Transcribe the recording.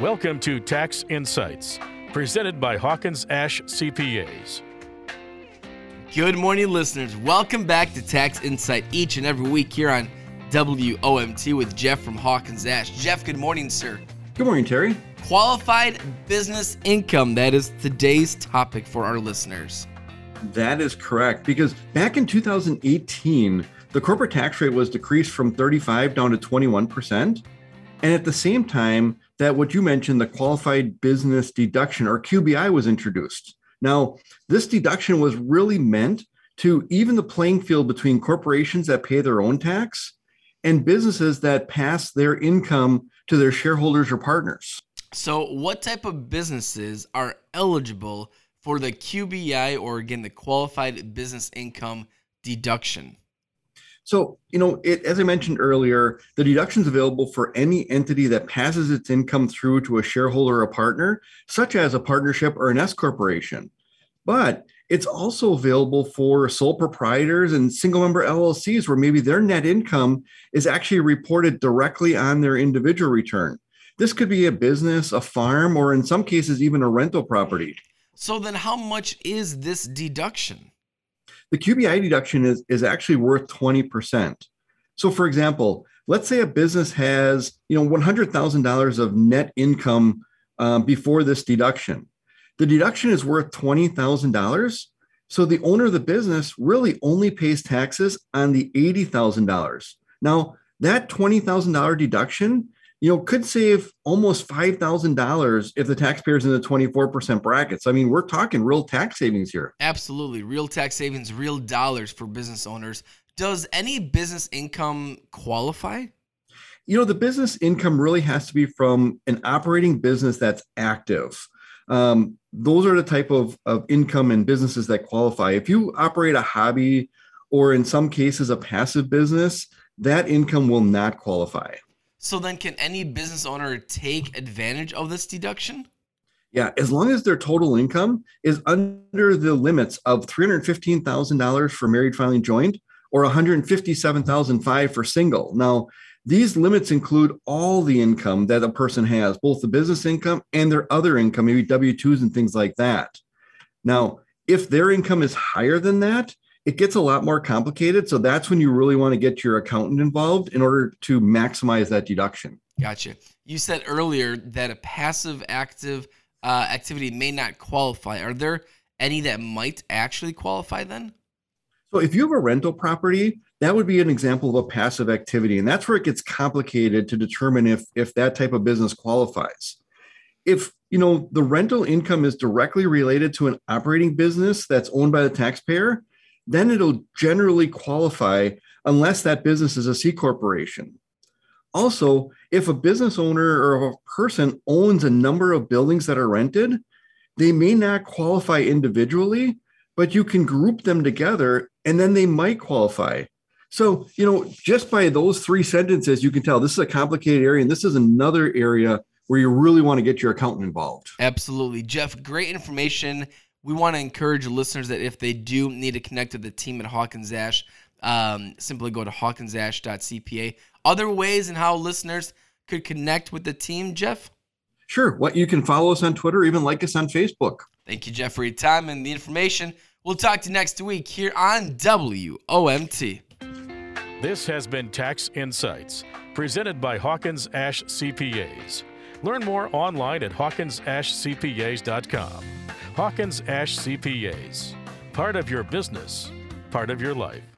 Welcome to Tax Insights, presented by Hawkins Ash CPAs. Good morning, listeners. Welcome back to Tax Insight each and every week here on WOMT with Jeff from Hawkins Ash. Jeff, good morning, sir. Good morning, Terry. Qualified business income. That is today's topic for our listeners. That is correct because back in 2018, the corporate tax rate was decreased from 35 down to 21%. And at the same time, that what you mentioned, the qualified business deduction or QBI was introduced. Now, this deduction was really meant to even the playing field between corporations that pay their own tax and businesses that pass their income to their shareholders or partners. So, what type of businesses are eligible for the QBI or again the qualified business income deduction? So, you know, it, as I mentioned earlier, the deduction is available for any entity that passes its income through to a shareholder or a partner, such as a partnership or an S corporation. But it's also available for sole proprietors and single member LLCs where maybe their net income is actually reported directly on their individual return. This could be a business, a farm, or in some cases, even a rental property. So, then how much is this deduction? The QBI deduction is, is actually worth 20%. So for example, let's say a business has, you know, $100,000 of net income um, before this deduction. The deduction is worth $20,000. So the owner of the business really only pays taxes on the $80,000. Now, that $20,000 deduction you know, could save almost $5,000 if the taxpayer's in the 24% brackets. I mean, we're talking real tax savings here. Absolutely. Real tax savings, real dollars for business owners. Does any business income qualify? You know, the business income really has to be from an operating business that's active. Um, those are the type of, of income and businesses that qualify. If you operate a hobby or in some cases a passive business, that income will not qualify. So then, can any business owner take advantage of this deduction? Yeah, as long as their total income is under the limits of $315,000 for married filing joint or 157,005 for single. Now, these limits include all the income that a person has, both the business income and their other income, maybe W 2s and things like that. Now, if their income is higher than that, it gets a lot more complicated. So that's when you really want to get your accountant involved in order to maximize that deduction. Gotcha. You said earlier that a passive active uh, activity may not qualify. Are there any that might actually qualify then? So if you have a rental property, that would be an example of a passive activity. And that's where it gets complicated to determine if, if that type of business qualifies. If you know the rental income is directly related to an operating business that's owned by the taxpayer, then it'll generally qualify unless that business is a C corporation. Also, if a business owner or a person owns a number of buildings that are rented, they may not qualify individually, but you can group them together and then they might qualify. So, you know, just by those three sentences, you can tell this is a complicated area and this is another area where you really want to get your accountant involved. Absolutely. Jeff, great information we want to encourage listeners that if they do need to connect with the team at Hawkins Ash, um, simply go to hawkinsash.cpa. Other ways in how listeners could connect with the team, Jeff? Sure. What you can follow us on Twitter, even like us on Facebook. Thank you, Jeff, for your time and the information. We'll talk to you next week here on WOMT. This has been Tax Insights, presented by Hawkins Ash CPAs. Learn more online at hawkinsashcpas.com. Hawkins Ash CPAs. Part of your business, part of your life.